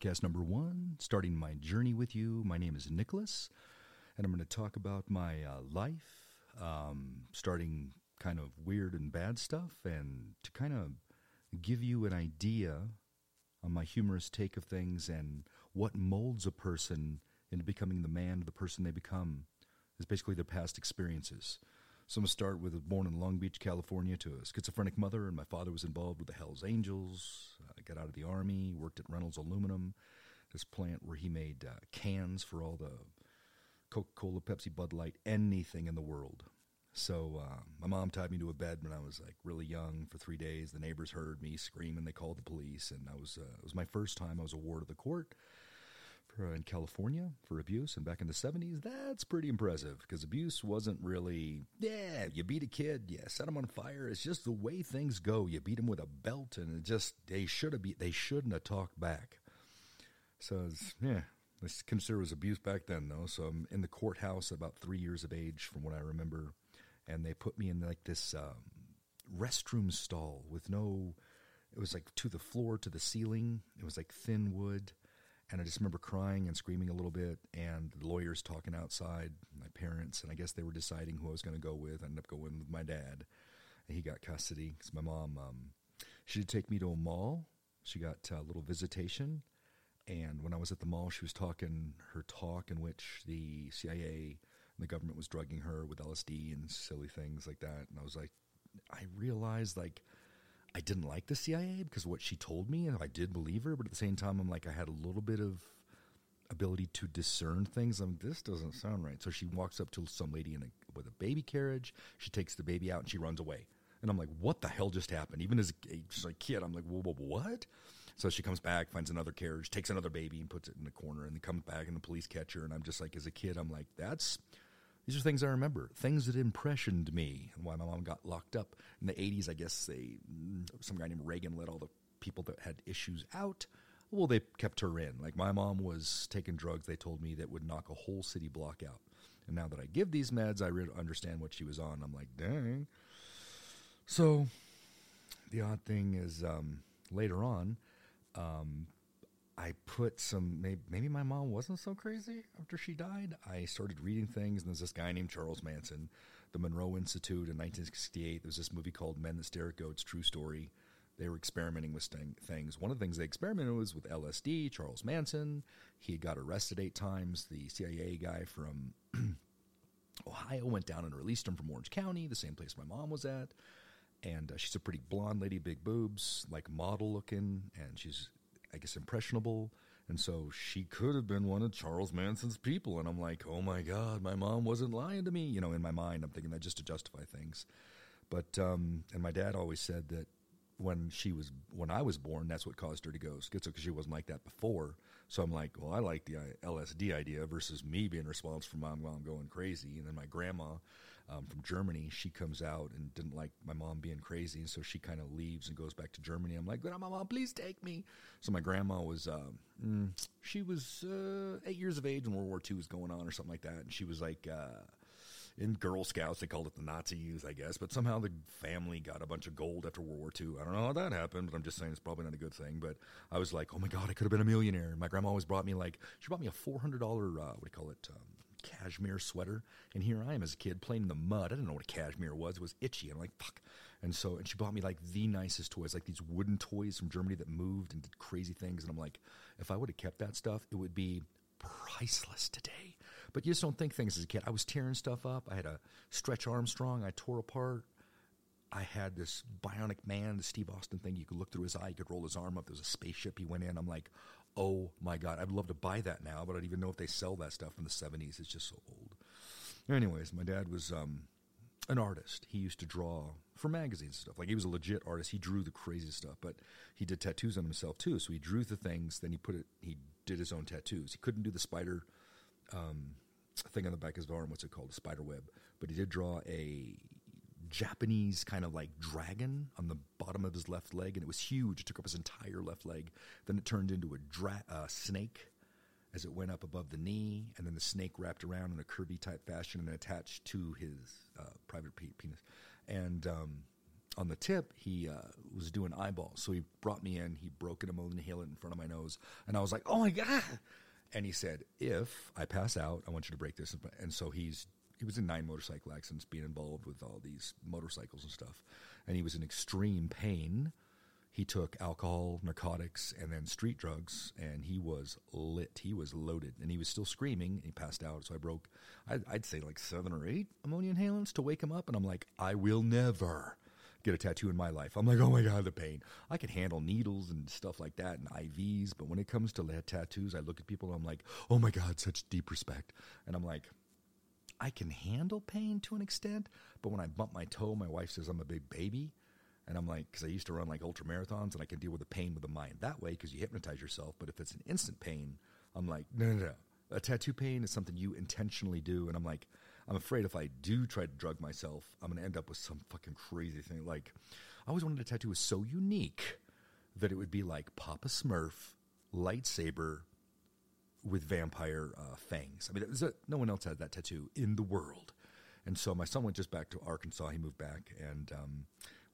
podcast number one, starting my journey with you. My name is Nicholas, and I'm going to talk about my uh, life, um, starting kind of weird and bad stuff, and to kind of give you an idea on my humorous take of things and what molds a person into becoming the man, the person they become, is basically their past experiences. So I'm going to start with born in Long Beach, California, to a schizophrenic mother, and my father was involved with the Hells Angels. I got out of the army, worked at Reynolds Aluminum, this plant where he made uh, cans for all the Coca-Cola, Pepsi, Bud Light, anything in the world. So uh, my mom tied me to a bed when I was like really young for three days. The neighbors heard me scream and They called the police, and I was uh, it was my first time I was a ward of the court for, in California for abuse. And back in the 70s, that's pretty impressive because abuse wasn't really, yeah, you beat a kid, yeah, set him on fire. It's just the way things go. You beat him with a belt, and it just, they should have, be, they shouldn't have talked back. So, yeah, I consider it was abuse back then, though. So I'm in the courthouse about three years of age, from what I remember. And they put me in like this um, restroom stall with no, it was like to the floor, to the ceiling. It was like thin wood and I just remember crying and screaming a little bit, and the lawyers talking outside, my parents, and I guess they were deciding who I was going to go with. I ended up going with my dad, and he got custody because my mom, um, she did take me to a mall. She got a little visitation, and when I was at the mall, she was talking her talk in which the CIA and the government was drugging her with LSD and silly things like that, and I was like, I realized like I didn't like the CIA because what she told me, and I did believe her. But at the same time, I'm like, I had a little bit of ability to discern things. I'm this doesn't sound right. So she walks up to some lady in a, with a baby carriage. She takes the baby out and she runs away. And I'm like, what the hell just happened? Even as a, just a kid, I'm like, what? So she comes back, finds another carriage, takes another baby, and puts it in the corner, and then comes back, and the police catch her. And I'm just like, as a kid, I'm like, that's these are things I remember, things that impressioned me, and why my mom got locked up in the '80s. I guess they, some guy named Reagan let all the people that had issues out. Well, they kept her in. Like my mom was taking drugs. They told me that would knock a whole city block out. And now that I give these meds, I really understand what she was on. I'm like, dang. So, the odd thing is, um, later on, um, I put some maybe, maybe, my mom wasn't so crazy after she died. I started reading things, and there's this guy named Charles Manson, the Monroe Institute in 1968. There was this movie called Men That Stare at Goats, True Story. They were experimenting with things. One of the things they experimented was with LSD. Charles Manson, he got arrested eight times. The CIA guy from Ohio went down and released him from Orange County, the same place my mom was at. And uh, she's a pretty blonde lady, big boobs, like model looking, and she's I guess, impressionable. And so she could have been one of Charles Manson's people. And I'm like, oh my God, my mom wasn't lying to me. You know, in my mind, I'm thinking that just to justify things. But, um, and my dad always said that when she was, when I was born, that's what caused her to go schizo because she wasn't like that before. So I'm like, well, I like the LSD idea versus me being responsible for my mom going crazy. And then my grandma, um, from Germany. She comes out and didn't like my mom being crazy, so she kind of leaves and goes back to Germany. I'm like, Grandma, please take me. So my grandma was, uh, mm, she was uh, eight years of age when World War II was going on or something like that, and she was like. Uh, in Girl Scouts, they called it the Nazi youth, I guess. But somehow the family got a bunch of gold after World War II. I don't know how that happened, but I'm just saying it's probably not a good thing. But I was like, oh my God, I could have been a millionaire. My grandma always brought me like, she brought me a $400, uh, what do you call it? Um, cashmere sweater. And here I am as a kid playing in the mud. I didn't know what a cashmere was. It was itchy. I'm like, fuck. And so, and she bought me like the nicest toys, like these wooden toys from Germany that moved and did crazy things. And I'm like, if I would have kept that stuff, it would be priceless today. But you just don't think things as a kid. I was tearing stuff up. I had a Stretch Armstrong I tore apart. I had this bionic man, the Steve Austin thing. You could look through his eye, you could roll his arm up. There was a spaceship he went in. I'm like, oh my God, I'd love to buy that now, but I don't even know if they sell that stuff in the 70s. It's just so old. Anyways, my dad was um, an artist. He used to draw for magazines and stuff. Like he was a legit artist. He drew the craziest stuff, but he did tattoos on himself too. So he drew the things, then he put it, he did his own tattoos. He couldn't do the spider um, thing on the back of his arm. What's it called? A spider web. But he did draw a Japanese kind of like dragon on the bottom of his left leg, and it was huge. It took up his entire left leg. Then it turned into a dra- uh, snake as it went up above the knee, and then the snake wrapped around in a curvy type fashion and attached to his uh, private pe- penis. And um, on the tip, he uh, was doing eyeballs. So he brought me in. He broke an and inhalant in front of my nose, and I was like, "Oh my god!" And he said, "If I pass out, I want you to break this." And so he's he was in nine motorcycle accidents, being involved with all these motorcycles and stuff, and he was in extreme pain. He took alcohol, narcotics, and then street drugs, and he was lit. He was loaded, and he was still screaming. he passed out. So I broke, I'd, I'd say like seven or eight ammonia inhalants to wake him up, and I'm like, I will never get a tattoo in my life. I'm like, oh my God, the pain. I can handle needles and stuff like that and IVs, but when it comes to tattoos, I look at people and I'm like, oh my God, such deep respect. And I'm like, I can handle pain to an extent, but when I bump my toe, my wife says I'm a big baby. And I'm like, because I used to run like ultra marathons and I can deal with the pain with the mind that way because you hypnotize yourself. But if it's an instant pain, I'm like, no, no, no. A tattoo pain is something you intentionally do. And I'm like, I'm afraid if I do try to drug myself, I'm going to end up with some fucking crazy thing. Like, I always wanted a tattoo was so unique that it would be like Papa Smurf, lightsaber, with vampire uh, fangs. I mean, a, no one else had that tattoo in the world. And so my son went just back to Arkansas. He moved back, and um,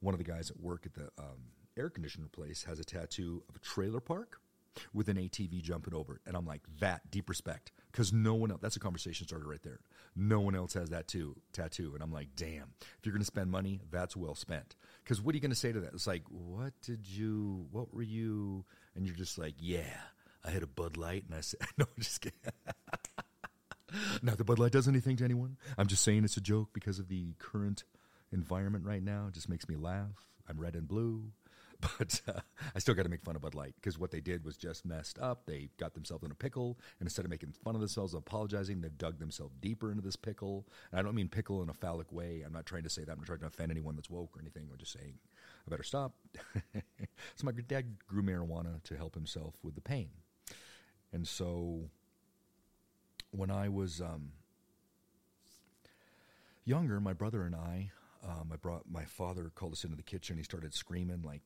one of the guys at work at the um, air conditioner place has a tattoo of a trailer park with an ATV jumping over it. And I'm like, that deep respect, because no one else. That's a conversation starter right there. No one else has that too tattoo, and I'm like, damn. If you're going to spend money, that's well spent. Because what are you going to say to that? It's like, what did you? What were you? And you're just like, yeah I had a Bud Light, and I said, "No, I'm just kidding." Not that Bud Light does anything to anyone. I'm just saying it's a joke because of the current environment right now. It just makes me laugh. I'm red and blue, but uh, I still got to make fun of Bud Light because what they did was just messed up. They got themselves in a pickle, and instead of making fun of themselves, apologizing, they dug themselves deeper into this pickle. And I don't mean pickle in a phallic way. I'm not trying to say that. I'm not trying to offend anyone that's woke or anything. I'm just saying I better stop. so my dad grew marijuana to help himself with the pain. And so when I was um, younger, my brother and I, um, I brought my father called us into the kitchen. He started screaming like,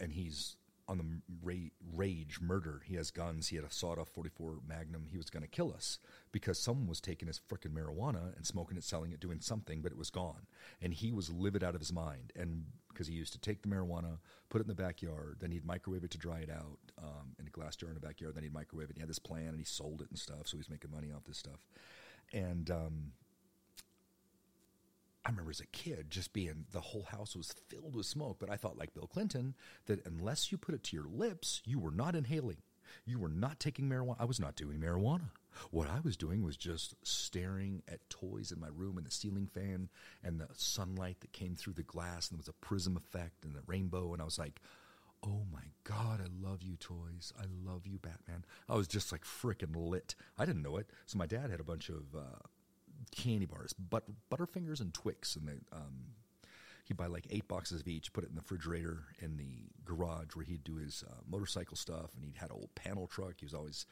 and he's on the ra- rage murder. He has guns. He had a sawed-off 44 Magnum. He was going to kill us because someone was taking his frickin' marijuana and smoking it, selling it, doing something, but it was gone. And he was livid out of his mind. And because he used to take the marijuana, put it in the backyard, then he'd microwave it to dry it out um, in a glass jar in the backyard. Then he'd microwave it. And He had this plan and he sold it and stuff. So he's making money off this stuff. And um, I remember as a kid just being the whole house was filled with smoke, but I thought like Bill Clinton that unless you put it to your lips, you were not inhaling. You were not taking marijuana. I was not doing marijuana. What I was doing was just staring at toys in my room and the ceiling fan and the sunlight that came through the glass and there was a prism effect and the rainbow and I was like, "Oh my god, I love you toys. I love you Batman." I was just like freaking lit. I didn't know it. So my dad had a bunch of uh, candy bars, but Butterfingers and Twix, and they, um, he'd buy like eight boxes of each, put it in the refrigerator in the garage where he'd do his uh, motorcycle stuff, and he'd had an old panel truck. He was always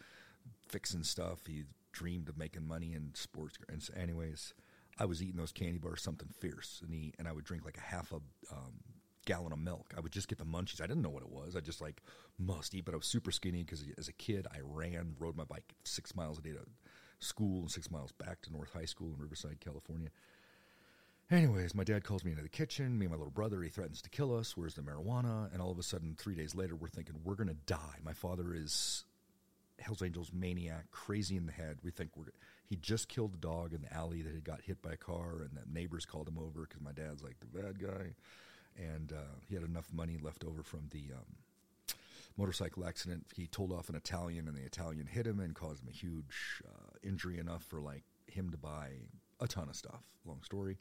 fixing stuff. He dreamed of making money in sports. And so anyways, I was eating those candy bars, something fierce, and he and I would drink like a half a um, gallon of milk. I would just get the munchies. I didn't know what it was. I just like must eat, but I was super skinny because as a kid I ran, rode my bike six miles a day to school and six miles back to North High School in Riverside, California. Anyways, my dad calls me into the kitchen. Me and my little brother, he threatens to kill us. Where's the marijuana? And all of a sudden, three days later, we're thinking we're going to die. My father is Hell's Angels maniac, crazy in the head. We think we're he just killed a dog in the alley that had got hit by a car, and the neighbors called him over because my dad's like the bad guy, and uh, he had enough money left over from the um, motorcycle accident. He told off an Italian, and the Italian hit him and caused him a huge uh, injury enough for like him to buy a ton of stuff. Long story.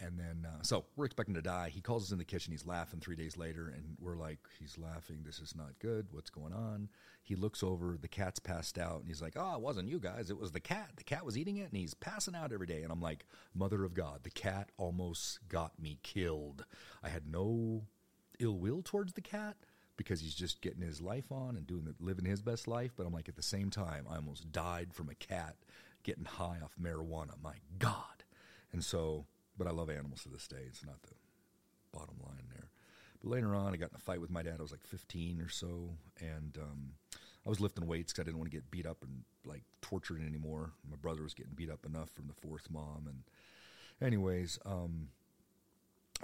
And then, uh, so we're expecting to die. He calls us in the kitchen. He's laughing three days later, and we're like, he's laughing. This is not good. What's going on? He looks over. The cat's passed out, and he's like, oh, it wasn't you guys. It was the cat. The cat was eating it, and he's passing out every day. And I'm like, mother of God, the cat almost got me killed. I had no ill will towards the cat because he's just getting his life on and doing the, living his best life. But I'm like, at the same time, I almost died from a cat getting high off marijuana. My God. And so, but I love animals to this day. It's not the bottom line there. But later on, I got in a fight with my dad. I was like 15 or so, and um, I was lifting weights because I didn't want to get beat up and like tortured anymore. My brother was getting beat up enough from the fourth mom, and anyways, um,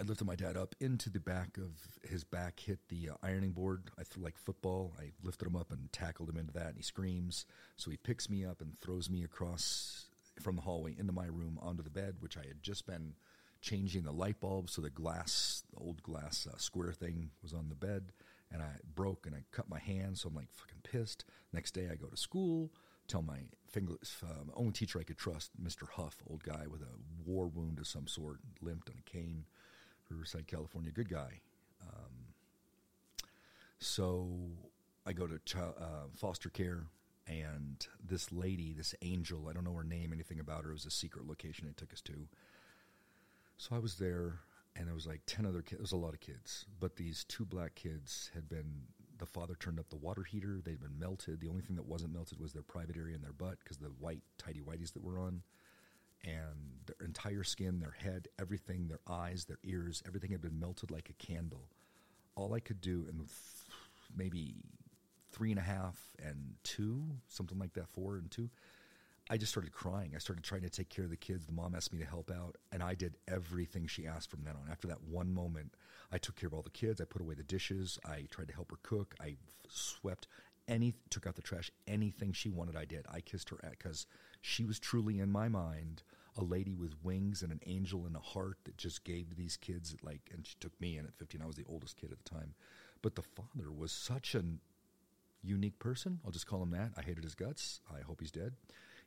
I lifted my dad up into the back of his back, hit the uh, ironing board. I threw like football. I lifted him up and tackled him into that, and he screams. So he picks me up and throws me across from the hallway into my room onto the bed, which I had just been changing the light bulb. So the glass, the old glass uh, square thing was on the bed, and I broke and I cut my hand. So I'm like fucking pissed. Next day I go to school tell my um, only teacher I could trust, Mr. Huff, old guy with a war wound of some sort, limped on a cane. Riverside, California. Good guy. Um, so I go to uh, foster care, and this lady, this angel, I don't know her name, anything about her. It was a secret location they took us to. So I was there, and there was like 10 other kids. There was a lot of kids, but these two black kids had been, the father turned up the water heater. They'd been melted. The only thing that wasn't melted was their private area in their butt because the white tidy whities that were on and their entire skin, their head, everything, their eyes, their ears, everything had been melted like a candle. All I could do in maybe three and a half and two, something like that, four and two, I just started crying. I started trying to take care of the kids. The mom asked me to help out, and I did everything she asked from then on. After that one moment, I took care of all the kids. I put away the dishes. I tried to help her cook. I swept any, took out the trash. Anything she wanted, I did. I kissed her because she was truly in my mind a lady with wings and an angel and a heart that just gave to these kids like and she took me in at 15 i was the oldest kid at the time. But the father was such a unique person. I'll just call him that. I hated his guts. I hope he's dead.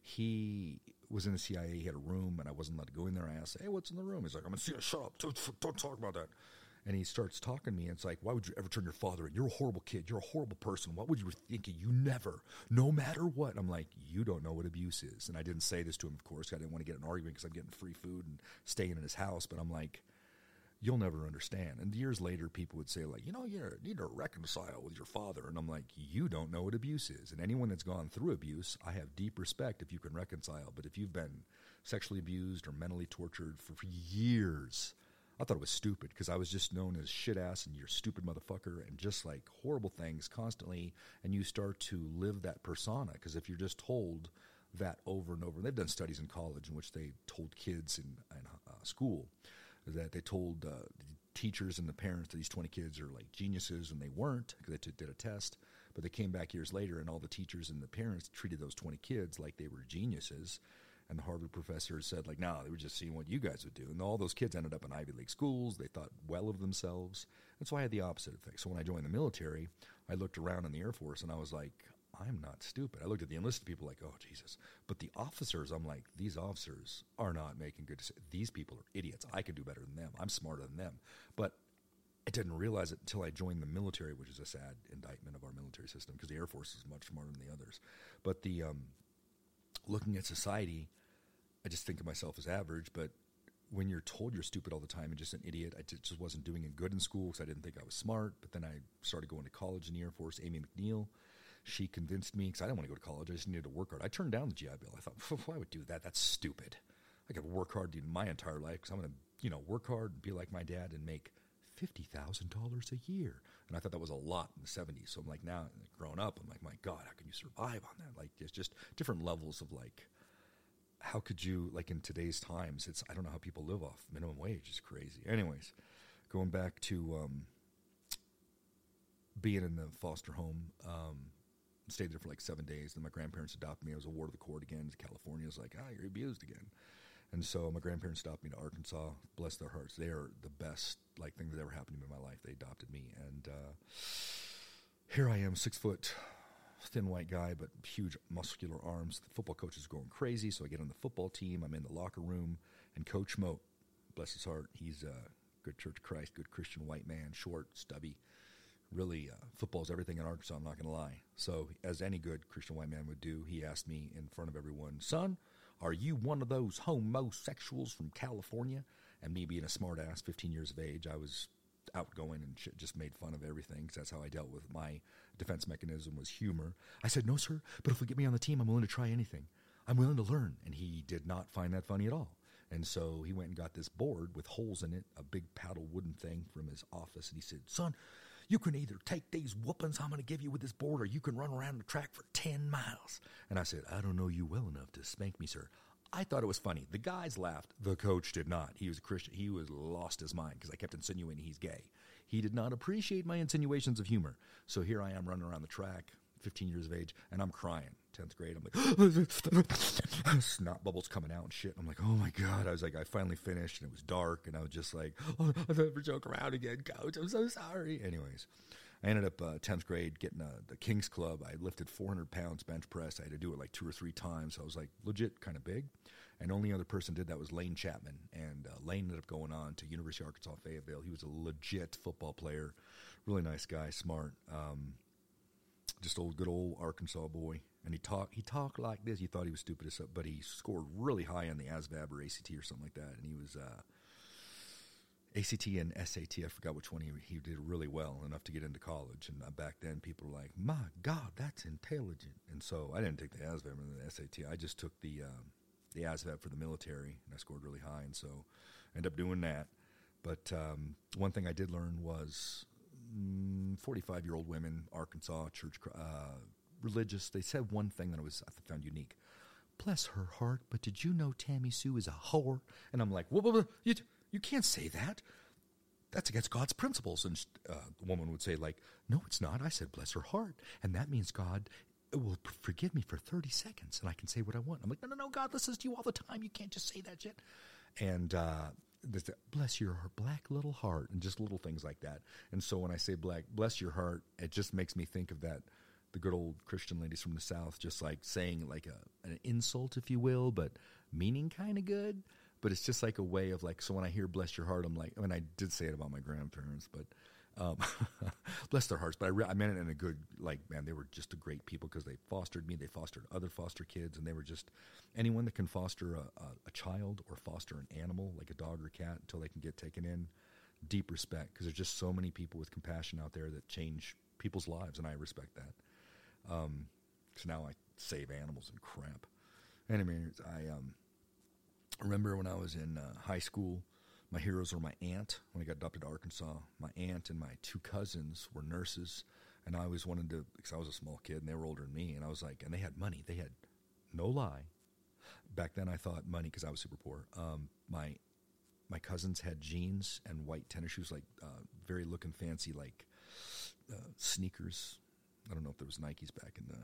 He was in the cia he had a room and i wasn't allowed to go in there. I asked hey what's in the room? He's like i'm a. Cia shut up. Don't, don't talk about that and he starts talking to me and it's like why would you ever turn your father in? You're a horrible kid. You're a horrible person. What would you think you? Never. No matter what. I'm like you don't know what abuse is. And i didn't say this to him of course i didn't want to get an argument because i'm getting free food and staying in his house but i'm like you'll never understand. And years later people would say like you know you need to reconcile with your father. And i'm like you don't know what abuse is. And anyone that's gone through abuse i have deep respect if you can reconcile but if you've been sexually abused or mentally tortured for years I thought it was stupid because I was just known as shit ass and you're stupid motherfucker and just like horrible things constantly. And you start to live that persona because if you're just told that over and over, and they've done studies in college in which they told kids in, in uh, school that they told uh, the teachers and the parents that these 20 kids are like geniuses and they weren't because they t- did a test. But they came back years later and all the teachers and the parents treated those 20 kids like they were geniuses and the Harvard professor said, like, no, they were just seeing what you guys would do. And all those kids ended up in Ivy League schools. They thought well of themselves. And so I had the opposite effect. So when I joined the military, I looked around in the Air Force and I was like, I'm not stupid. I looked at the enlisted people like, oh, Jesus. But the officers, I'm like, these officers are not making good decisions. These people are idiots. I can do better than them. I'm smarter than them. But I didn't realize it until I joined the military, which is a sad indictment of our military system because the Air Force is much smarter than the others. But the um, looking at society, I just think of myself as average, but when you're told you're stupid all the time and just an idiot, I just wasn't doing it good in school because I didn't think I was smart. But then I started going to college in the Air Force. Amy McNeil, she convinced me because I didn't want to go to college. I just needed to work hard. I turned down the GI Bill. I thought, why would do that? That's stupid. I could work hard my entire life because I'm going to, you know, work hard and be like my dad and make fifty thousand dollars a year. And I thought that was a lot in the '70s. So I'm like, now grown up, I'm like, my God, how can you survive on that? Like, it's just different levels of like how could you like in today's times it's i don't know how people live off minimum wage is crazy. Anyways going back to um, being in the foster home um, stayed there for like seven days then my grandparents adopted me i was a ward of the court again california was like ah you're abused again. And so my grandparents adopted me to arkansas bless their hearts they are the best like thing that ever happened to me in my life they adopted me and uh, here i am six foot thin white guy, but huge muscular arms. The football coach is going crazy, so I get on the football team. I'm in the locker room, and Coach Moat, bless his heart, he's a good Church of Christ, good Christian white man, short, stubby. Really, uh, football's everything in Arkansas, I'm not going to lie. So, as any good Christian white man would do, he asked me in front of everyone, Son, are you one of those homosexuals from California? And me being a smartass, 15 years of age, I was outgoing and just made fun of everything because that's how I dealt with my defense mechanism was humor. I said, "No, sir, but if we get me on the team, I'm willing to try anything." I'm willing to learn. And he did not find that funny at all. And so he went and got this board with holes in it, a big paddle wooden thing from his office. And he said, Son, you can either take these whoopings I'm going to give you with this board or you can run around the track for 10 miles. And I said, I don't know you well enough to spank me, sir. I thought it was funny. The guys laughed. The coach did not. He was a Christian. He was lost his mind because I kept insinuating he's gay. He did not appreciate my insinuations of humor. So here I am running around the track, 15 years of age, and I'm crying. 10th grade, I'm like, snot bubbles coming out and shit. I'm like, oh my God. I was like, I finally finished and it was dark and I was just like, oh, I'll never joke around again, coach. I'm so sorry. Anyways, I ended up uh, 10th grade getting uh, the King's Club. I lifted 400 pounds bench press. I had to do it like two or three times. So I was like legit kind of big. And only other person did that was Lane Chapman. And uh, Lane ended up going on to University of Arkansas Fayetteville. He was a legit football player, really nice guy, smart. Um, just old, good old Arkansas boy. And he talked, he talked like this. You thought he was stupid as but he scored really high on the ASVAB or ACT or something like that. And he was uh, ACT and SAT. I forgot which one he he did really well enough to get into college. And uh, back then, people were like, "My God, that's intelligent." And so I didn't take the ASVAB or the SAT. I just took the um, the ASVAB for the military, and I scored really high. And so I ended up doing that. But um, one thing I did learn was 45 mm, year old women, Arkansas church, uh, religious. They said one thing that I was I found unique. Bless her heart, but did you know Tammy Sue is a whore? And I'm like, whoa, whoa, whoa, you, you can't say that. That's against God's principles. And uh, the woman would say, like, no, it's not. I said, bless her heart. And that means God will forgive me for 30 seconds and I can say what I want. I'm like, no, no, no, God listens to you all the time. You can't just say that shit. And uh, bless your black little heart and just little things like that. And so when I say black, bless your heart, it just makes me think of that the good old Christian ladies from the South, just like saying like a, an insult, if you will, but meaning kind of good. But it's just like a way of like, so when I hear bless your heart, I'm like, I mean, I did say it about my grandparents, but um, bless their hearts. But I, re- I meant it in a good, like, man, they were just a great people because they fostered me. They fostered other foster kids, and they were just anyone that can foster a, a, a child or foster an animal like a dog or cat until they can get taken in. Deep respect because there's just so many people with compassion out there that change people's lives, and I respect that. Um, so now I save animals and crap. Anyways, I um, remember when I was in uh, high school, my heroes were my aunt when I got adopted to Arkansas. My aunt and my two cousins were nurses, and I always wanted to because I was a small kid and they were older than me, and I was like, and they had money. They had no lie. Back then, I thought money because I was super poor. Um, my my cousins had jeans and white tennis shoes, like uh, very looking fancy, like uh, sneakers I don't know if there was Nikes back in the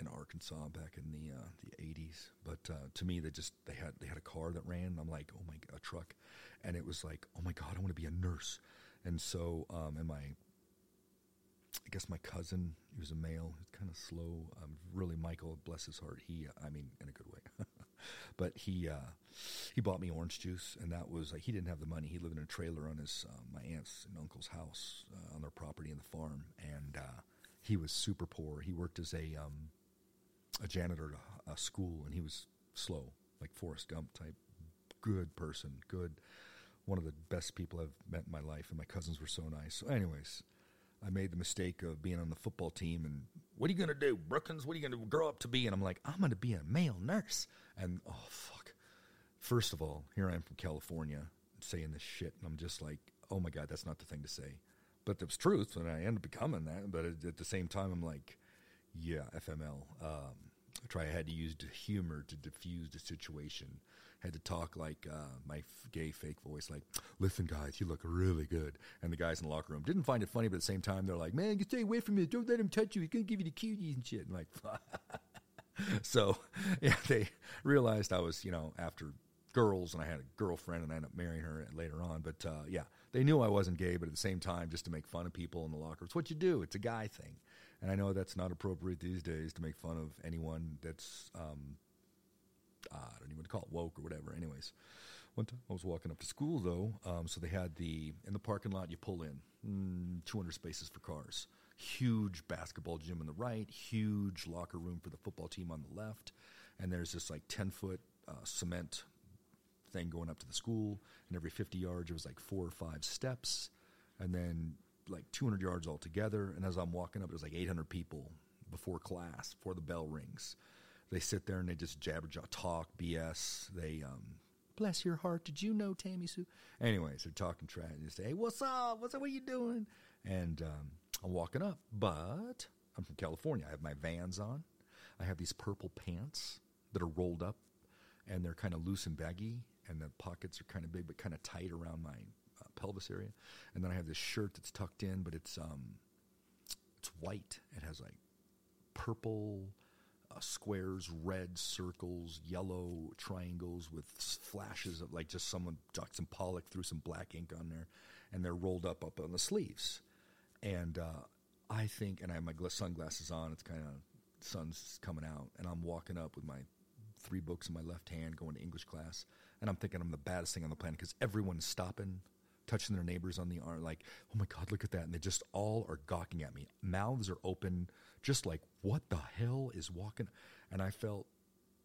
in Arkansas back in the uh, the eighties, but uh, to me they just they had they had a car that ran. I'm like, oh my, a truck, and it was like, oh my god, I want to be a nurse. And so, um, and my, I guess my cousin, he was a male, he's kind of slow. Um, really, Michael, bless his heart, he, I mean, in a good way. but he uh, he bought me orange juice, and that was like he didn't have the money. He lived in a trailer on his uh, my aunt's and uncle's house uh, on their property in the farm, and uh, he was super poor. He worked as a um, a janitor at a, a school, and he was slow, like Forrest Gump type, good person, good, one of the best people I've met in my life. And my cousins were so nice. So, anyways, I made the mistake of being on the football team, and what are you gonna do, Brookins? What are you gonna grow up to be? And I'm like, I'm gonna be a male nurse. And oh fuck! First of all, here I am from California saying this shit, and I'm just like, oh my god, that's not the thing to say but it was truth, and I ended up becoming that. But at the same time, I'm like, yeah, FML. Um, I try. I had to use humor to diffuse the situation. had to talk like uh, my f- gay fake voice, like, "Listen, guys, you look really good." And the guys in the locker room didn't find it funny, but at the same time, they're like, "Man, you stay away from me. Don't let him touch you. He's gonna give you the cuties and shit." And like, so yeah, they realized I was, you know, after girls, and I had a girlfriend, and I ended up marrying her later on. But uh, yeah, they knew I wasn't gay, but at the same time, just to make fun of people in the locker, room, it's what you do. It's a guy thing, and I know that's not appropriate these days to make fun of anyone that's um, I don't even call it woke or whatever. Anyways, one time I was walking up to school though, um, so they had the in the parking lot you pull in mm, 200 spaces for cars. Huge basketball gym on the right, huge locker room for the football team on the left, and there's this like 10 foot uh, cement thing going up to the school, and every 50 yards it was like four or five steps, and then like 200 yards altogether. And as I'm walking up, there's like 800 people before class, before the bell rings. they sit there and they just jabber talk BS. They um, bless your heart. Did you know Tammy Sue? Anyways, they're talking trash. They say, "Hey, what's up? What's up? What are you doing?" And um, I'm walking up, but I'm from California. I have my Vans on. I have these purple pants that are rolled up, and they're kind of loose and baggy, and the pockets are kind of big but kind of tight around my pelvis area. And then I have this shirt that's tucked in, but it's um, it's white. It has like purple uh, squares, red circles, yellow triangles with flashes of like just someone Jackson Pollock threw some black ink on there, and they're rolled up up on the sleeves. And uh, I think, and I have my sunglasses on. It's kind of sun's coming out, and I'm walking up with my three books in my left hand, going to English class, and I'm thinking I'm the baddest thing on the planet because everyone's stopping, touching their neighbors on the arm, like, oh my god, look at that, and they just all are gawking at me. Mouths are open, just like, what the hell is walking? And I felt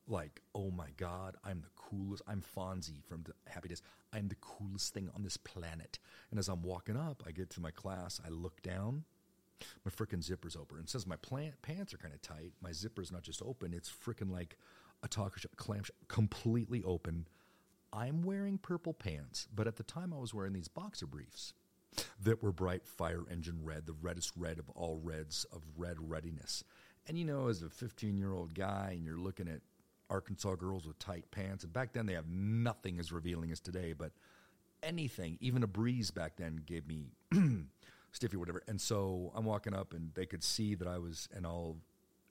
like, oh my God, I'm the coolest. I'm Fonzie from the Happy Days. I'm the coolest thing on this planet. And as I'm walking up, I get to my class, I look down, my freaking zipper's open. And since my plant, pants are kind of tight, my zipper's not just open, it's freaking like a taco shop, clam completely open. I'm wearing purple pants, but at the time I was wearing these boxer briefs that were bright fire engine red, the reddest red of all reds of red readiness. And you know, as a 15 year old guy, and you're looking at Arkansas girls with tight pants, and back then they have nothing as revealing as today, but anything, even a breeze back then gave me stiffy, whatever. And so I'm walking up, and they could see that I was, and I'll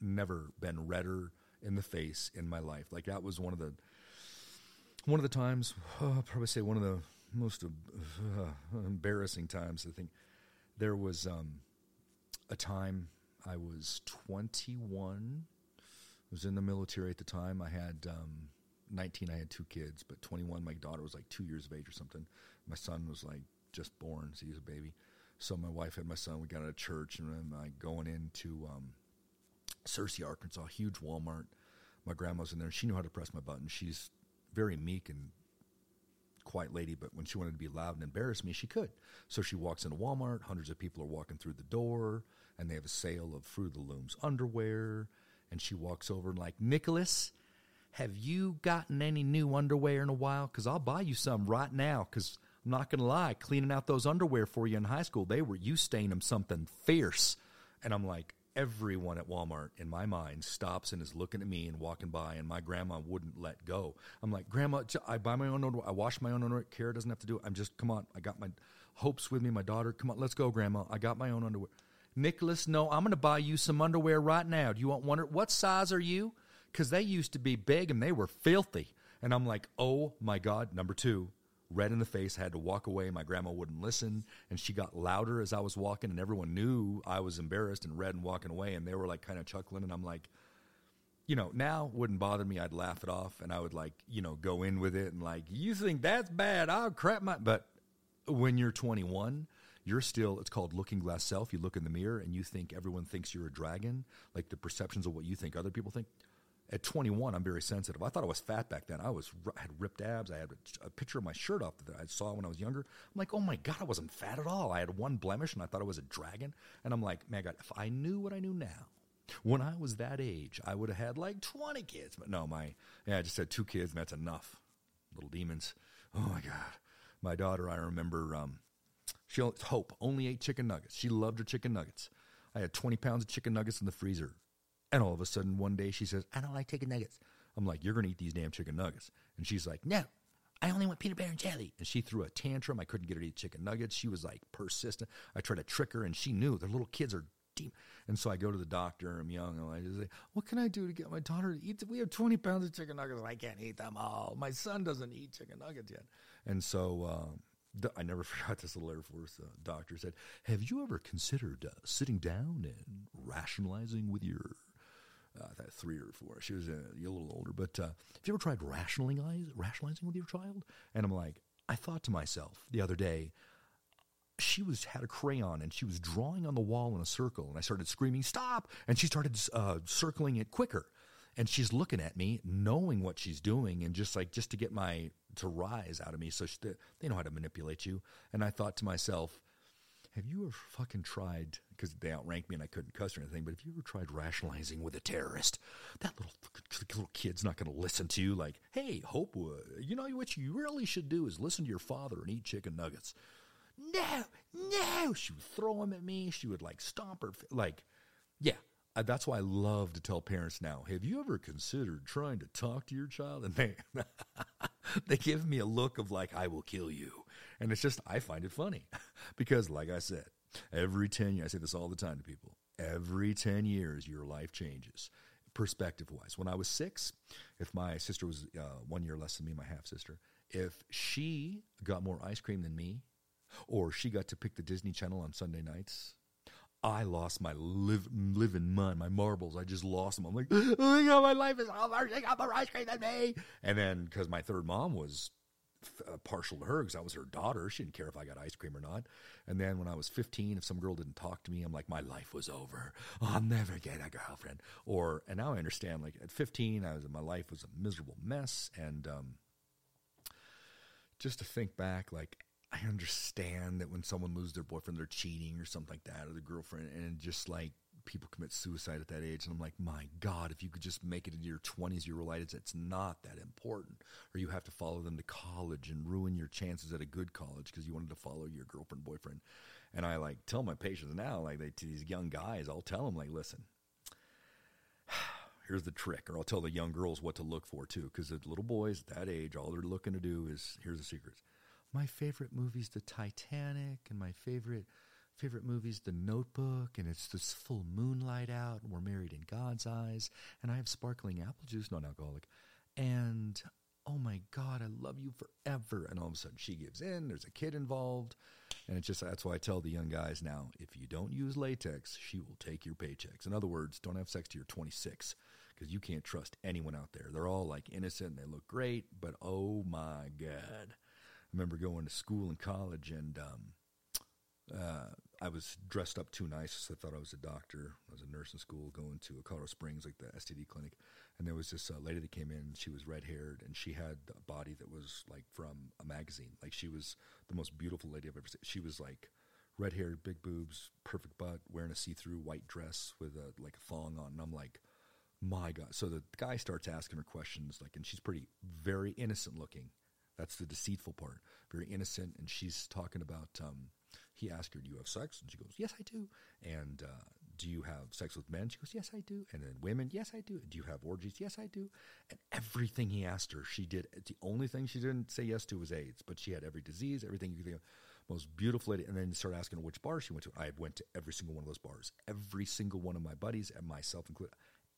never been redder in the face in my life. Like that was one of the one of the times. Oh, I'll probably say one of the most uh, embarrassing times. I think there was um, a time I was 21. I was in the military at the time. I had um, 19. I had two kids, but 21. My daughter was like two years of age or something. My son was like just born, so he was a baby. So my wife had my son. We got out of church, and I'm like going into um, Searcy, Arkansas, huge Walmart. My grandma's in there. She knew how to press my button. She's very meek and quiet lady, but when she wanted to be loud and embarrass me, she could. So she walks into Walmart. Hundreds of people are walking through the door, and they have a sale of Fruit of the Looms underwear. And she walks over and like, Nicholas, have you gotten any new underwear in a while? Because I'll buy you some right now. Because I'm not going to lie, cleaning out those underwear for you in high school, they were you stained them something fierce. And I'm like, everyone at Walmart in my mind stops and is looking at me and walking by, and my grandma wouldn't let go. I'm like, Grandma, I buy my own underwear. I wash my own underwear. Kara doesn't have to do it. I'm just, come on. I got my hopes with me, my daughter. Come on, let's go, Grandma. I got my own underwear. Nicholas, no, I'm going to buy you some underwear right now. Do you want one? What size are you? Because they used to be big and they were filthy. And I'm like, oh my God. Number two, red in the face, I had to walk away. My grandma wouldn't listen, and she got louder as I was walking, and everyone knew I was embarrassed and red and walking away, and they were like kind of chuckling, and I'm like, you know, now wouldn't bother me. I'd laugh it off, and I would like, you know, go in with it and like, you think that's bad? I'll crap my. But when you're 21, you're still. It's called looking glass self. You look in the mirror and you think everyone thinks you're a dragon, like the perceptions of what you think other people think at 21, I'm very sensitive. I thought I was fat back then. I was I had ripped abs. I had a, a, picture of my shirt off that I saw when I was younger. I'm like, oh my god, I wasn't fat at all. I had one blemish, and I thought I was a dragon. And I'm like, man, God, if I knew what I knew now, when I was that age, I would have had like 20 kids. But no, my yeah, I just had two kids, and that's enough. Little demons. Oh my god, my daughter. I remember. Um, she Hope only ate chicken nuggets. She loved her chicken nuggets. I had 20 pounds of chicken nuggets in the freezer. And all of a sudden, one day she says, I don't like chicken nuggets. I'm like, You're going to eat these damn chicken nuggets. And she's like, No, I only want peanut butter and jelly. And she threw a tantrum. I couldn't get her to eat chicken nuggets. She was like persistent. I tried to trick her, and she knew their little kids are deep. And so I go to the doctor. I'm young. And I just say, What can I do to get my daughter to eat? We have 20 pounds of chicken nuggets. And I can't eat them all. My son doesn't eat chicken nuggets yet. And so, um, I never forgot this little Air Force uh, doctor said, Have you ever considered uh, sitting down and rationalizing with your uh, three or four. She was a, a little older. But uh, have you ever tried rationalizing, rationalizing with your child? And I'm like, I thought to myself the other day, she was had a crayon and she was drawing on the wall in a circle, and I started screaming, "Stop!" And she started uh, circling it quicker. And she's looking at me, knowing what she's doing, and just like just to get my to rise out of me. So she, they know how to manipulate you. And I thought to myself, have you ever fucking tried, because they outranked me and I couldn't cuss or anything, but have you ever tried rationalizing with a terrorist? That little little kid's not going to listen to you like, hey, Hopewood, you know what you really should do is listen to your father and eat chicken nuggets. No, no. She would throw them at me. She would like stomp her. Like, yeah, uh, that's why I love to tell parents now. Have you ever considered trying to talk to your child? And they they give me a look of like, I will kill you. And it's just I find it funny because, like I said, every ten years I say this all the time to people. Every ten years, your life changes perspective wise. When I was six, if my sister was uh, one year less than me, my half sister, if she got more ice cream than me, or she got to pick the Disney Channel on Sunday nights, I lost my live, living mind, my marbles. I just lost them. I'm like, oh my God, my life is over. She got more ice cream than me. And then because my third mom was uh, partial to her because I was her daughter, she didn't care if I got ice cream or not. And then when I was 15, if some girl didn't talk to me, I'm like, my life was over. Oh, I'll never get a girlfriend. Or and now I understand. Like at 15, I was my life was a miserable mess. And um, just to think back, like I understand that when someone loses their boyfriend, they're cheating or something like that, or the girlfriend, and just like people commit suicide at that age. And I'm like, my God, if you could just make it into your 20s, you realize it's not that important. Or you have to follow them to college and ruin your chances at a good college because you wanted to follow your girlfriend, boyfriend. And I like tell my patients now, like they, to these young guys, I'll tell them, like, listen, here's the trick. Or I'll tell the young girls what to look for too, because the little boys at that age, all they're looking to do is here's the secrets my favorite movie's The Titanic, and my favorite favorite movie's The Notebook, and it's this full moonlight out, and we're married in God's eyes, and I have sparkling apple juice, non-alcoholic, and oh my God, I love you forever. And all of a sudden, she gives in. There's a kid involved, and it's just that's why I tell the young guys now: if you don't use latex, she will take your paychecks. In other words, don't have sex till you're 26 because you can't trust anyone out there. They're all like innocent and they look great, but oh my God I remember going to school and college, and um, uh, I was dressed up too nice. So I thought I was a doctor. I was a nurse in school, going to Colorado Springs, like the STD clinic. And there was this uh, lady that came in. She was red haired, and she had a body that was like from a magazine. Like she was the most beautiful lady I've ever seen. She was like red haired, big boobs, perfect butt, wearing a see through white dress with a like a thong on. And I'm like, my God. So the guy starts asking her questions, like, and she's pretty, very innocent looking. That's the deceitful part. Very innocent. And she's talking about, um, he asked her, Do you have sex? And she goes, Yes, I do. And uh, do you have sex with men? She goes, Yes, I do. And then women, Yes, I do. Do you have orgies? Yes, I do. And everything he asked her, she did. The only thing she didn't say yes to was AIDS, but she had every disease, everything you could think of. Most beautiful lady. And then started asking which bar she went to. I went to every single one of those bars. Every single one of my buddies and myself included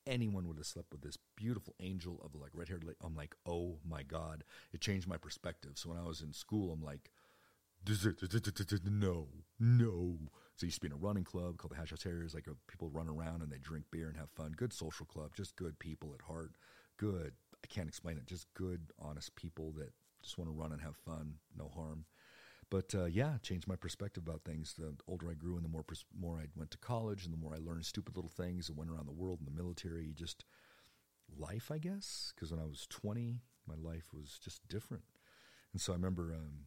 anyone would have slept with this beautiful angel of like red haired. I'm like, oh my God. It changed my perspective. So when I was in school, I'm like, no, no. So used to be in a running club called the Hash House Harriers. Like people run around and they drink beer and have fun. Good social club, just good people at heart. Good. I can't explain it. Just good, honest people that just want to run and have fun, no harm. But uh, yeah, changed my perspective about things. The older I grew, and the more pers- more I went to college, and the more I learned stupid little things and went around the world in the military. Just life, I guess. Because when I was twenty, my life was just different. And so I remember um,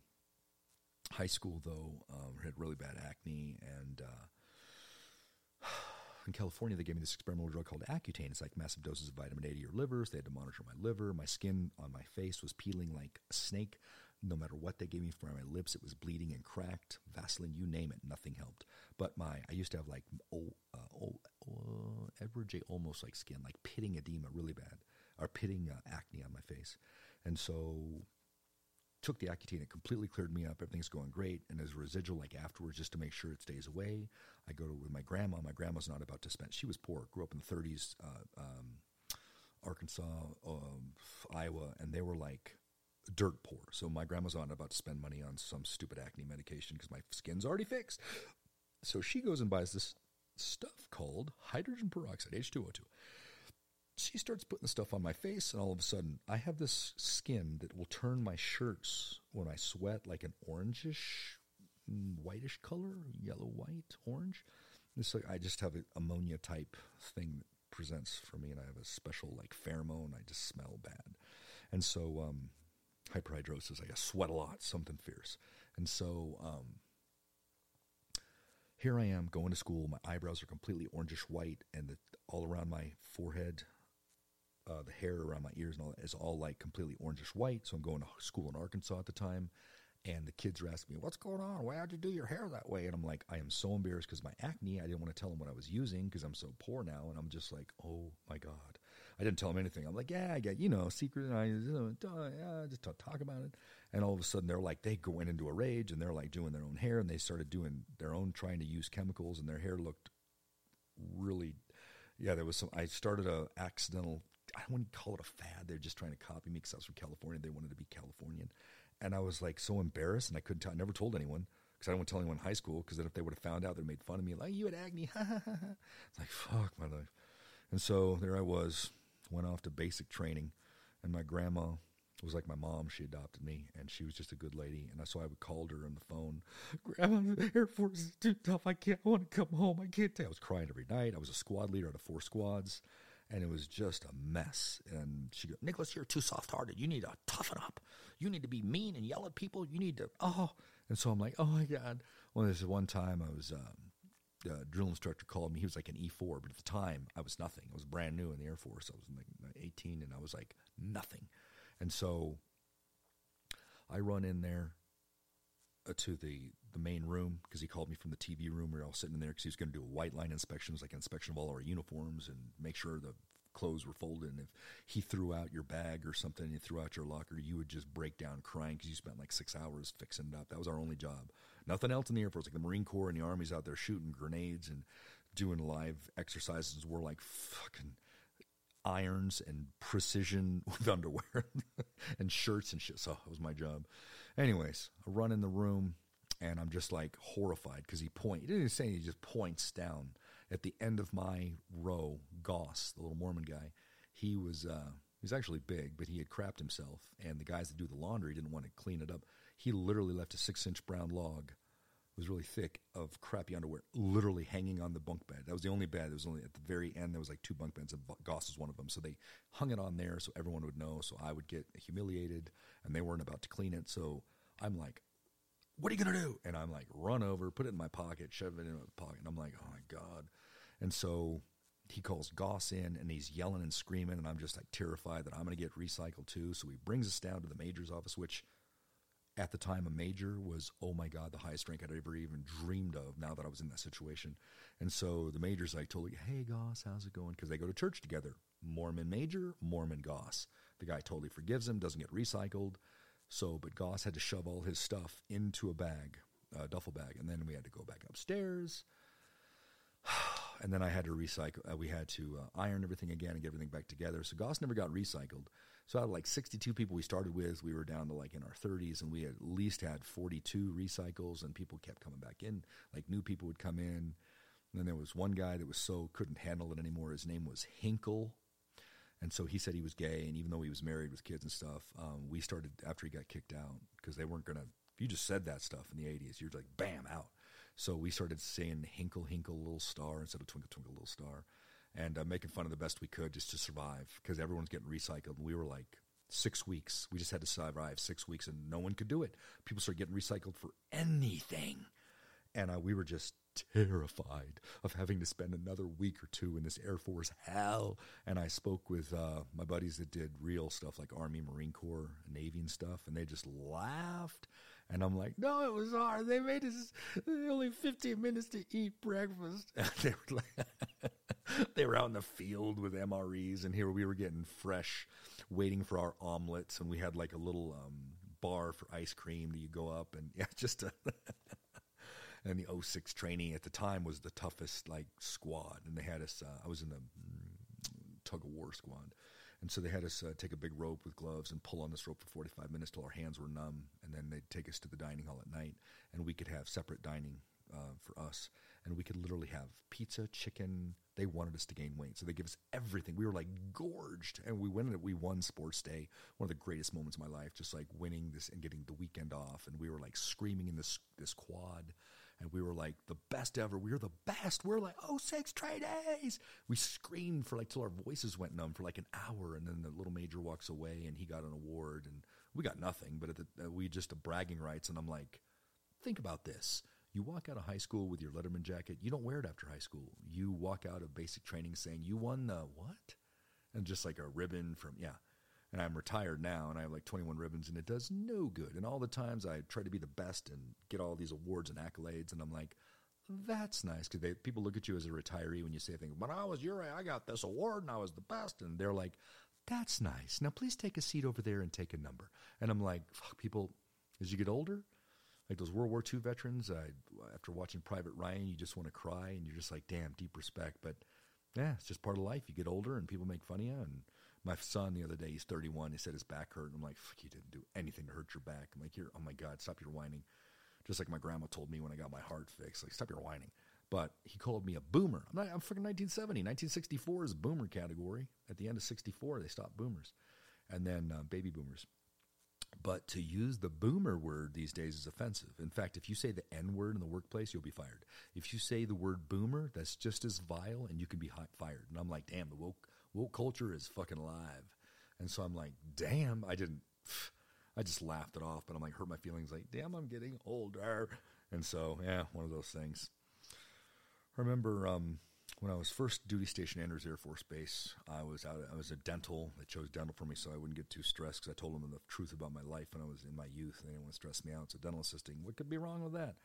high school though um, had really bad acne, and uh, in California they gave me this experimental drug called Accutane. It's like massive doses of vitamin A to your liver. So they had to monitor my liver. My skin on my face was peeling like a snake no matter what they gave me for my lips, it was bleeding and cracked. Vaseline, you name it, nothing helped. But my, I used to have like oh, uh, oh, oh, Edward James Olmos like skin, like pitting edema, really bad, or pitting uh, acne on my face, and so took the Accutane. It completely cleared me up. Everything's going great. And as a residual, like afterwards, just to make sure it stays away, I go to with my grandma. My grandma's not about to spend. She was poor, grew up in the 30s, uh, um, Arkansas, um, Iowa, and they were like dirt poor. So my grandma's not about to spend money on some stupid acne medication because my skin's already fixed. So she goes and buys this stuff called hydrogen peroxide, H2O2. She starts putting stuff on my face, and all of a sudden, I have this skin that will turn my shirts when I sweat like an orangish, mm, whitish color, yellow, white, orange. This like I just have an ammonia type thing that presents for me, and I have a special like pheromone. I just smell bad, and so um, hyperhidrosis. I sweat a lot, something fierce. And so um, here I am going to school. My eyebrows are completely orangish white, and the, all around my forehead, uh, the hair around my ears and all that is all like completely orangish white. So I'm going to school in Arkansas at the time, and the kids are asking me, "What's going on? Why did you do your hair that way?" And I'm like, I am so embarrassed because my acne. I didn't want to tell them what I was using because I'm so poor now, and I'm just like, oh my god. I didn't tell them anything. I'm like, yeah, I get you know secret. And I uh, just talk about it. And all of a sudden, they're like, they went into a rage and they're like doing their own hair and they started doing their own, trying to use chemicals, and their hair looked really, yeah, there was some. I started a accidental, I wouldn't call it a fad. They're just trying to copy me because I was from California. They wanted to be Californian. And I was like so embarrassed and I couldn't tell, I never told anyone because I didn't want to tell anyone in high school because then if they would have found out, they'd made fun of me like, you had acne. it's like, fuck my life. And so there I was, went off to basic training, and my grandma was like my mom. She adopted me, and she was just a good lady. And so I would call her on the phone. Grandma, the Air Force is too tough. I can't. I want to come home. I can't. I was crying every night. I was a squad leader out of four squads, and it was just a mess. And she goes, Nicholas, you're too soft-hearted. You need to toughen up. You need to be mean and yell at people. You need to. Oh, and so I'm like, oh my god. Well, this one time I was. Um, drill instructor called me. He was like an E4, but at the time I was nothing. I was brand new in the Air Force. I was like 18 and I was like nothing. And so I run in there Uh, to the, the main room because he called me from the TV room. We were all sitting in there because he was going to do a white line inspection, like an inspection of all our uniforms and make sure the clothes were folded. And if he threw out your bag or something and you threw out your locker, you would just break down crying because you spent like six hours fixing it up. That was our only job. Nothing else in the Air Force. Like the Marine Corps and the Army's out there shooting grenades and doing live exercises. We're like fucking irons and precision with underwear and shirts and shit. So it was my job. Anyways, I run in the room and I'm just like horrified because he point. He didn't even say anything, he just points down at the end of my row. Goss, the little Mormon guy, he was uh, he was actually big, but he had crapped himself, and the guys that do the laundry didn't want to clean it up. He literally left a six inch brown log was really thick of crappy underwear, literally hanging on the bunk bed. That was the only bed. It was only at the very end. There was like two bunk beds, and Goss was one of them. So they hung it on there so everyone would know. So I would get humiliated, and they weren't about to clean it. So I'm like, "What are you gonna do?" And I'm like, "Run over, put it in my pocket, shove it in my pocket." And I'm like, "Oh my god!" And so he calls Goss in, and he's yelling and screaming, and I'm just like terrified that I'm gonna get recycled too. So he brings us down to the major's office, which at the time a major was oh my god the highest rank I'd ever even dreamed of now that I was in that situation. And so the majors told you hey Goss how's it going? Because they go to church together. Mormon major Mormon Goss. The guy totally forgives him doesn't get recycled. So but Goss had to shove all his stuff into a bag a duffel bag and then we had to go back upstairs and then I had to recycle uh, we had to uh, iron everything again and get everything back together so Goss never got recycled so out of like 62 people we started with, we were down to like in our 30s, and we at least had 42 recycles, and people kept coming back in. Like new people would come in. And then there was one guy that was so couldn't handle it anymore. His name was Hinkle. And so he said he was gay, and even though he was married with kids and stuff, um, we started after he got kicked out because they weren't gonna. If you just said that stuff in the '80s, you're like bam out. So we started saying Hinkle Hinkle Little Star instead of Twinkle Twinkle Little Star and uh, making fun of the best we could just to survive because everyone's getting recycled. And we were like six weeks. We just had to survive six weeks, and no one could do it. People started getting recycled for anything, and uh, we were just terrified of having to spend another week or two in this Air Force hell. And I spoke with uh, my buddies that did real stuff like Army, Marine Corps, Navy, and stuff, and they just laughed. And I'm like, no, it was hard. They made us only 15 minutes to eat breakfast. They were like, they were out in the field with MREs, and here we were getting fresh, waiting for our omelets, and we had like a little um, bar for ice cream that you go up and yeah, just. A and the 06 training at the time was the toughest like squad, and they had us. Uh, I was in the mm, tug of war squad, and so they had us uh, take a big rope with gloves and pull on this rope for 45 minutes till our hands were numb, and then they'd take us to the dining hall at night, and we could have separate dining uh, for us, and we could literally have pizza, chicken. They wanted us to gain weight, so they give us everything. We were like gorged, and we went. We won Sports Day, one of the greatest moments of my life, just like winning this and getting the weekend off, and we were like screaming in this this quad and we were like the best ever. We were the best. We are like, oh, six trade days. We screamed for like till our voices went numb for like an hour, and then the little major walks away, and he got an award, and we got nothing. But the, uh, we just a bragging rights, and I'm like, think about this. You walk out of high school with your Letterman jacket. You don't wear it after high school. You walk out of basic training saying you won the what, and just like a ribbon from yeah. And I'm retired now, and I have like 21 ribbons, and it does no good. And all the times I try to be the best and get all these awards and accolades, and I'm like, that's nice because people look at you as a retiree when you say things. When I was your age, I got this award and I was the best, and they're like, "That's nice." Now please take a seat over there and take a number. And I'm like, "Fuck, people." As you get older, like those World War II veterans, I, after watching Private Ryan, you just want to cry and you're just like, damn, deep respect. But yeah, it's just part of life. You get older and people make fun of you. And my son the other day, he's 31. He said his back hurt. And I'm like, fuck, you didn't do anything to hurt your back. I'm like, you're, oh my God, stop your whining. Just like my grandma told me when I got my heart fixed, like, stop your whining. But he called me a boomer. I'm, not, I'm freaking 1970. 1964 is a boomer category. At the end of 64, they stopped boomers. And then uh, baby boomers. But to use the boomer word these days is offensive. In fact, if you say the N word in the workplace, you'll be fired. If you say the word boomer, that's just as vile and you can be fired. And I'm like, damn, the woke, woke culture is fucking alive. And so I'm like, damn, I didn't, I just laughed it off, but I'm like, hurt my feelings like, damn, I'm getting older. And so, yeah, one of those things. I remember um, when I was first duty station Andrews Air Force Base, I was out. I was a dental. They chose dental for me so I wouldn't get too stressed because I told them the truth about my life when I was in my youth. They didn't want to stress me out. So dental assisting, what could be wrong with that?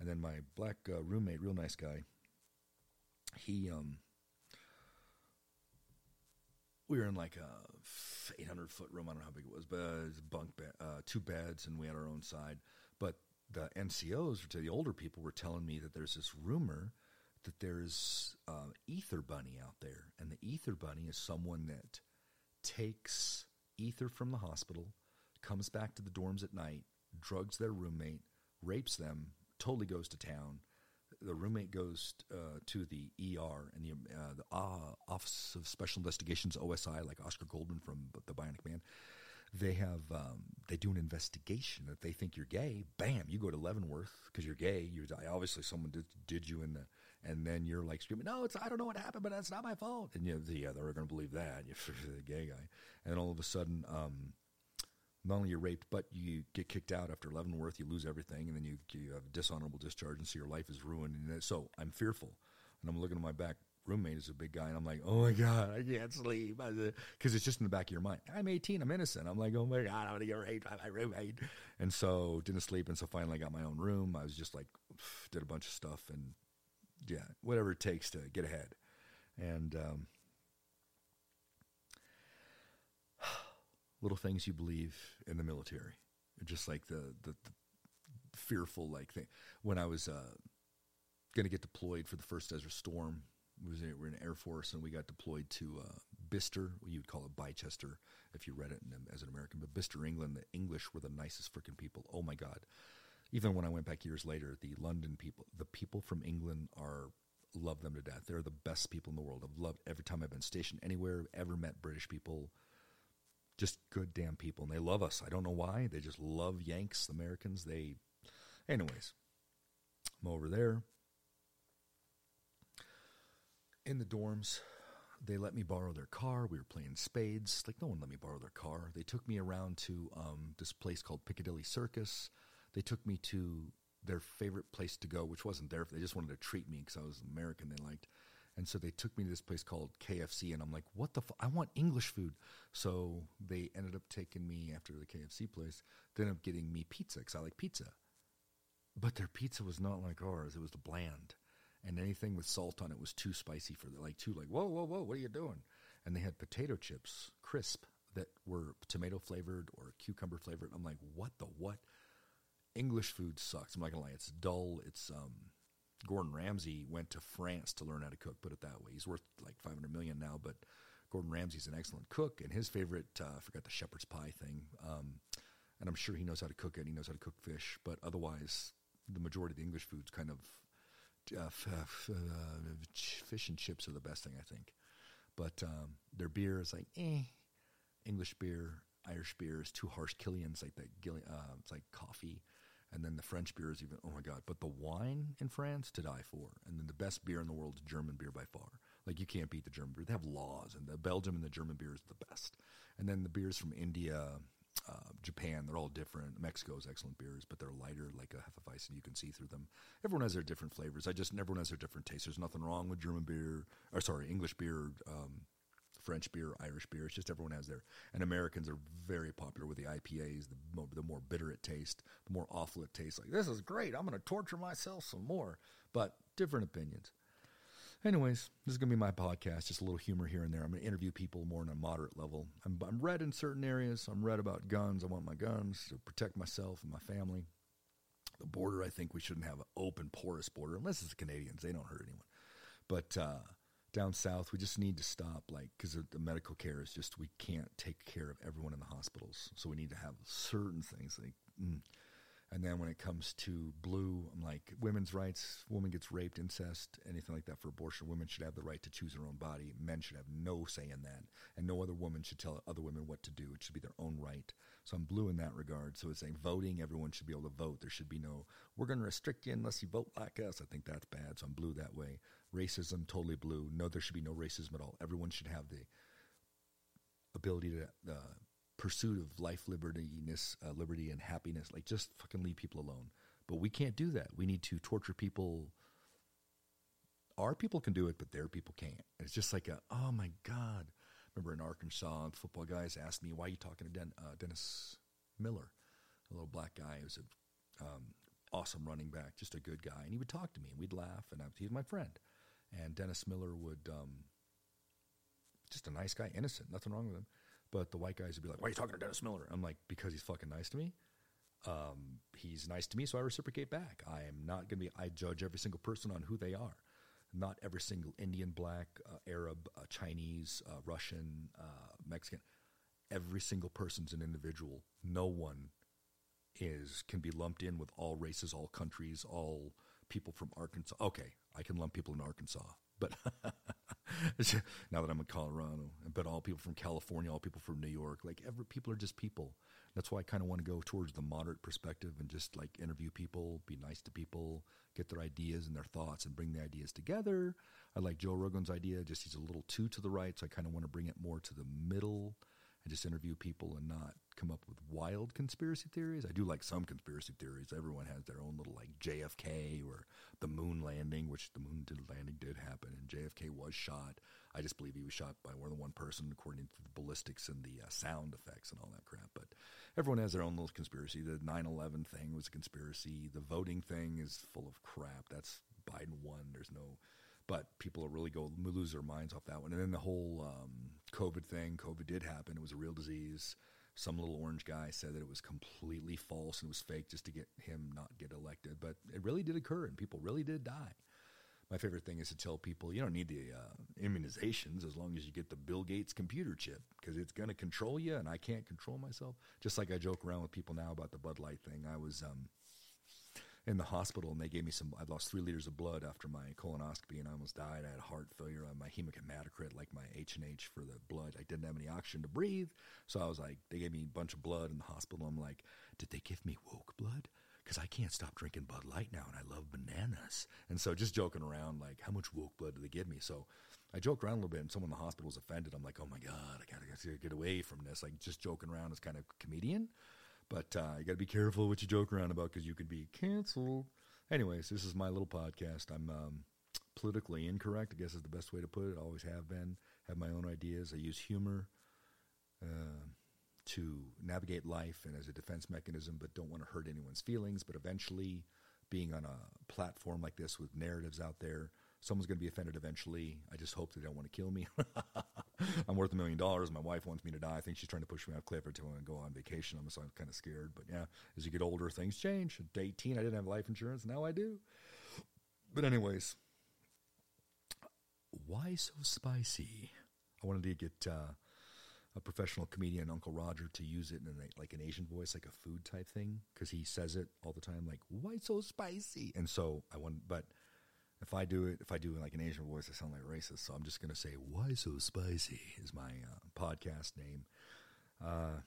And then my black uh, roommate, real nice guy. He um, we were in like a 800 foot room. I don't know how big it was, but it was bunk bed, uh, two beds, and we had our own side. But the NCOs, to the older people, were telling me that there's this rumor that there's uh, ether bunny out there, and the ether bunny is someone that takes ether from the hospital, comes back to the dorms at night, drugs their roommate, rapes them, totally goes to town. The roommate goes uh, to the ER and the, uh, the uh, Office of Special Investigations (OSI), like Oscar Goldman from The Bionic Man they have um, they do an investigation. If they think you're gay, bam, you go to Leavenworth because you're gay. You're obviously someone did, did you in the and then you're like screaming, "No, it's I don't know what happened, but that's not my fault." And you know, yeah, they're going to believe that you're the gay guy. And all of a sudden, um, not only you're raped, but you get kicked out after Leavenworth. You lose everything, and then you you have a dishonorable discharge, and so your life is ruined. And so I'm fearful, and I'm looking at my back roommate is a big guy, and I'm like, oh my god, I can't sleep because it's just in the back of your mind. I'm 18, I'm innocent. I'm like, oh my god, I'm gonna get raped by my roommate, and so didn't sleep, and so finally I got my own room. I was just like, did a bunch of stuff, and yeah, whatever it takes to get ahead. And um, little things you believe in the military, just like the, the, the fearful like thing. When I was uh, going to get deployed for the first Desert Storm, we was in, we're in Air Force and we got deployed to uh, Bicester. You'd call it Bicester if you read it in, as an American, but Bicester, England. The English were the nicest freaking people. Oh my God! even when I went back years later, the London people, the people from England are love them to death. They're the best people in the world. I've loved every time I've been stationed anywhere, ever met British people. Just good damn people, and they love us. I don't know why. They just love Yanks, Americans. They, anyways, I'm over there in the dorms. They let me borrow their car. We were playing spades. Like no one let me borrow their car. They took me around to um, this place called Piccadilly Circus they took me to their favorite place to go, which wasn't there. They just wanted to treat me because I was American. They liked, and so they took me to this place called KFC, and I'm like, "What the? Fu- I want English food." So they ended up taking me after the KFC place. They ended up getting me pizza because I like pizza, but their pizza was not like ours. It was bland, and anything with salt on it was too spicy for the like too like whoa whoa whoa what are you doing? And they had potato chips, crisp, that were tomato flavored or cucumber flavored. I'm like, what the what? English food sucks. I'm not gonna lie, it's dull. It's um, Gordon Ramsay went to France to learn how to cook. Put it that way. He's worth like 500 million now, but Gordon Ramsay's an excellent cook, and his favorite uh, I forgot the shepherd's pie thing. Um, and I'm sure he knows how to cook it. He knows how to cook fish, but otherwise, the majority of the English foods kind of uh, f- f- uh, fish and chips are the best thing I think. But um, their beer is like eh. English beer, Irish beer is too harsh. Killian's like that. Uh, it's like coffee and then the French beer is even oh my god! But the wine in France to die for, and then the best beer in the world is German beer by far. Like you can't beat the German beer. They have laws, and the Belgium and the German beer is the best. And then the beers from India, uh, Japan, they're all different. Mexico has excellent beers, but they're lighter, like a Hefeweizen. You can see through them. Everyone has their different flavors. I just everyone has their different tastes. There's nothing wrong with German beer, or sorry, English beer, um, French beer, Irish beer. It's just everyone has their. And Americans are very popular with the IPAs. The more, the more bitter it tastes, the more awful it tastes. Like this is great. I'm going to torture myself some more. But different opinions. Anyways, this is going to be my podcast, just a little humor here and there. I'm going to interview people more on a moderate level. I'm, I'm red in certain areas. I'm red about guns. I want my guns to protect myself and my family. The border, I think we shouldn't have an open, porous border, unless it's the Canadians. They don't hurt anyone. But uh, down south, we just need to stop, like, because the medical care is just, we can't take care of everyone in the hospitals. So we need to have certain things like, mm, and then when it comes to blue, I'm like, women's rights, woman gets raped, incest, anything like that for abortion, women should have the right to choose their own body. Men should have no say in that. And no other woman should tell other women what to do. It should be their own right. So I'm blue in that regard. So it's saying voting, everyone should be able to vote. There should be no, we're going to restrict you unless you vote like us. I think that's bad. So I'm blue that way. Racism, totally blue. No, there should be no racism at all. Everyone should have the ability to uh, pursuit of life, libertiness, uh, liberty, and happiness. Like, just fucking leave people alone. But we can't do that. We need to torture people. Our people can do it, but their people can't. And it's just like a, oh my God. Remember in Arkansas, football guys asked me, why are you talking to Den- uh, Dennis Miller, a little black guy who's an um, awesome running back, just a good guy. And he would talk to me, and we'd laugh, and I, he was my friend. And Dennis Miller would, um, just a nice guy, innocent, nothing wrong with him but the white guys would be like, "Why are you talking to Dennis Miller?" I'm like, "Because he's fucking nice to me. Um, he's nice to me, so I reciprocate back. I am not going to be. I judge every single person on who they are. Not every single Indian, black, uh, Arab, uh, Chinese, uh, Russian, uh, Mexican. Every single person's an individual. No one is can be lumped in with all races, all countries, all people from Arkansas. Okay, I can lump people in Arkansas, but now that I'm in Colorado, but all people from California, all people from New York, like every people are just people. That's why I kind of want to go towards the moderate perspective and just like interview people, be nice to people, get their ideas and their thoughts, and bring the ideas together. I like Joe Rogan's idea; just he's a little too to the right, so I kind of want to bring it more to the middle and just interview people and not come up with wild conspiracy theories. I do like some conspiracy theories. Everyone has their own little like JFK or the moon landing, which the moon landing did happen, and JFK was shot. I just believe he was shot by more than one person, according to the ballistics and the uh, sound effects and all that crap. But everyone has their own little conspiracy. The 9/11 thing was a conspiracy. The voting thing is full of crap. That's Biden won. There's no but people really go lose their minds off that one. And then the whole um, COVID thing, COVID did happen. It was a real disease. Some little orange guy said that it was completely false and it was fake just to get him not get elected. But it really did occur and people really did die. My favorite thing is to tell people you don't need the uh, immunizations as long as you get the Bill Gates computer chip because it's going to control you and I can't control myself. Just like I joke around with people now about the Bud Light thing. I was um, in the hospital and they gave me some i lost three liters of blood after my colonoscopy and i almost died. I had heart failure. On my hematocrit like my h&h for the blood. I didn't have any oxygen to breathe. So i was like they gave me a bunch of blood in the hospital. I'm like did they give me woke blood because I can't stop drinking Bud Light now, and I love bananas. And so, just joking around, like, how much woke blood do they give me? So, I joked around a little bit, and someone in the hospital was offended. I'm like, oh my god, I gotta, gotta get away from this. Like, just joking around as kind of comedian. But uh, you got to be careful what you joke around about because you could be canceled. Anyways, this is my little podcast. I'm um, politically incorrect, I guess is the best way to put it. I Always have been. Have my own ideas. I use humor uh, to navigate life and as a defense mechanism, but don't want to hurt anyone's feelings. But eventually, being on a platform like this with narratives out there, someone's going to be offended eventually. I just hope they don't want to kill me. I'm worth a million dollars. My wife wants me to die. I think she's trying to push me off cliff until I go on vacation. I'm, so I'm kind of scared. But yeah, as you get older, things change. At 18, I didn't have life insurance. Now I do. But anyways, why so spicy? I wanted to get uh, a professional comedian, Uncle Roger, to use it in like an Asian voice, like a food type thing, because he says it all the time, like "Why so spicy?" And so I want, but if I do it, if I do like an Asian voice, I sound like racist. So I'm just going to say, Why So Spicy is my uh, podcast name. Uh,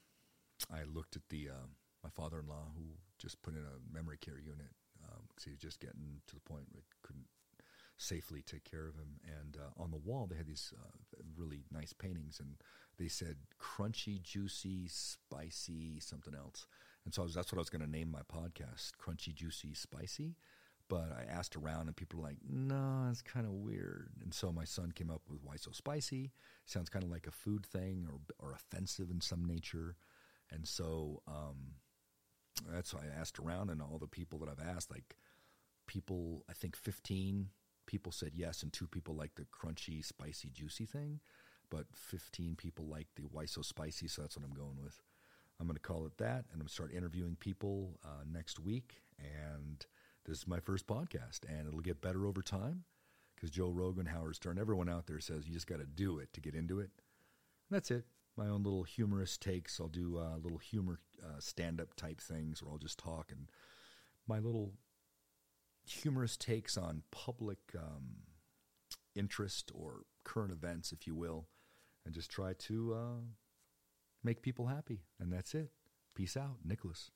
I looked at the uh, my father in law who just put in a memory care unit because um, he was just getting to the point where he couldn't safely take care of him. And uh, on the wall, they had these uh, really nice paintings, and they said crunchy, juicy, spicy, something else. And so was, that's what I was going to name my podcast, Crunchy, Juicy, Spicy. But I asked around, and people were like, "No, it's kind of weird." And so my son came up with "Why so spicy?" Sounds kind of like a food thing, or or offensive in some nature. And so um, that's why I asked around, and all the people that I've asked, like people, I think fifteen people said yes, and two people liked the crunchy, spicy, juicy thing, but fifteen people liked the "Why so spicy?" So that's what I'm going with. I'm going to call it that, and I'm going to start interviewing people uh, next week, and this is my first podcast, and it'll get better over time because Joe Rogan, Howard Stern, everyone out there says you just got to do it to get into it. And that's it. My own little humorous takes. I'll do uh, little humor uh, stand up type things, or I'll just talk and my little humorous takes on public um, interest or current events, if you will, and just try to uh, make people happy. And that's it. Peace out, Nicholas.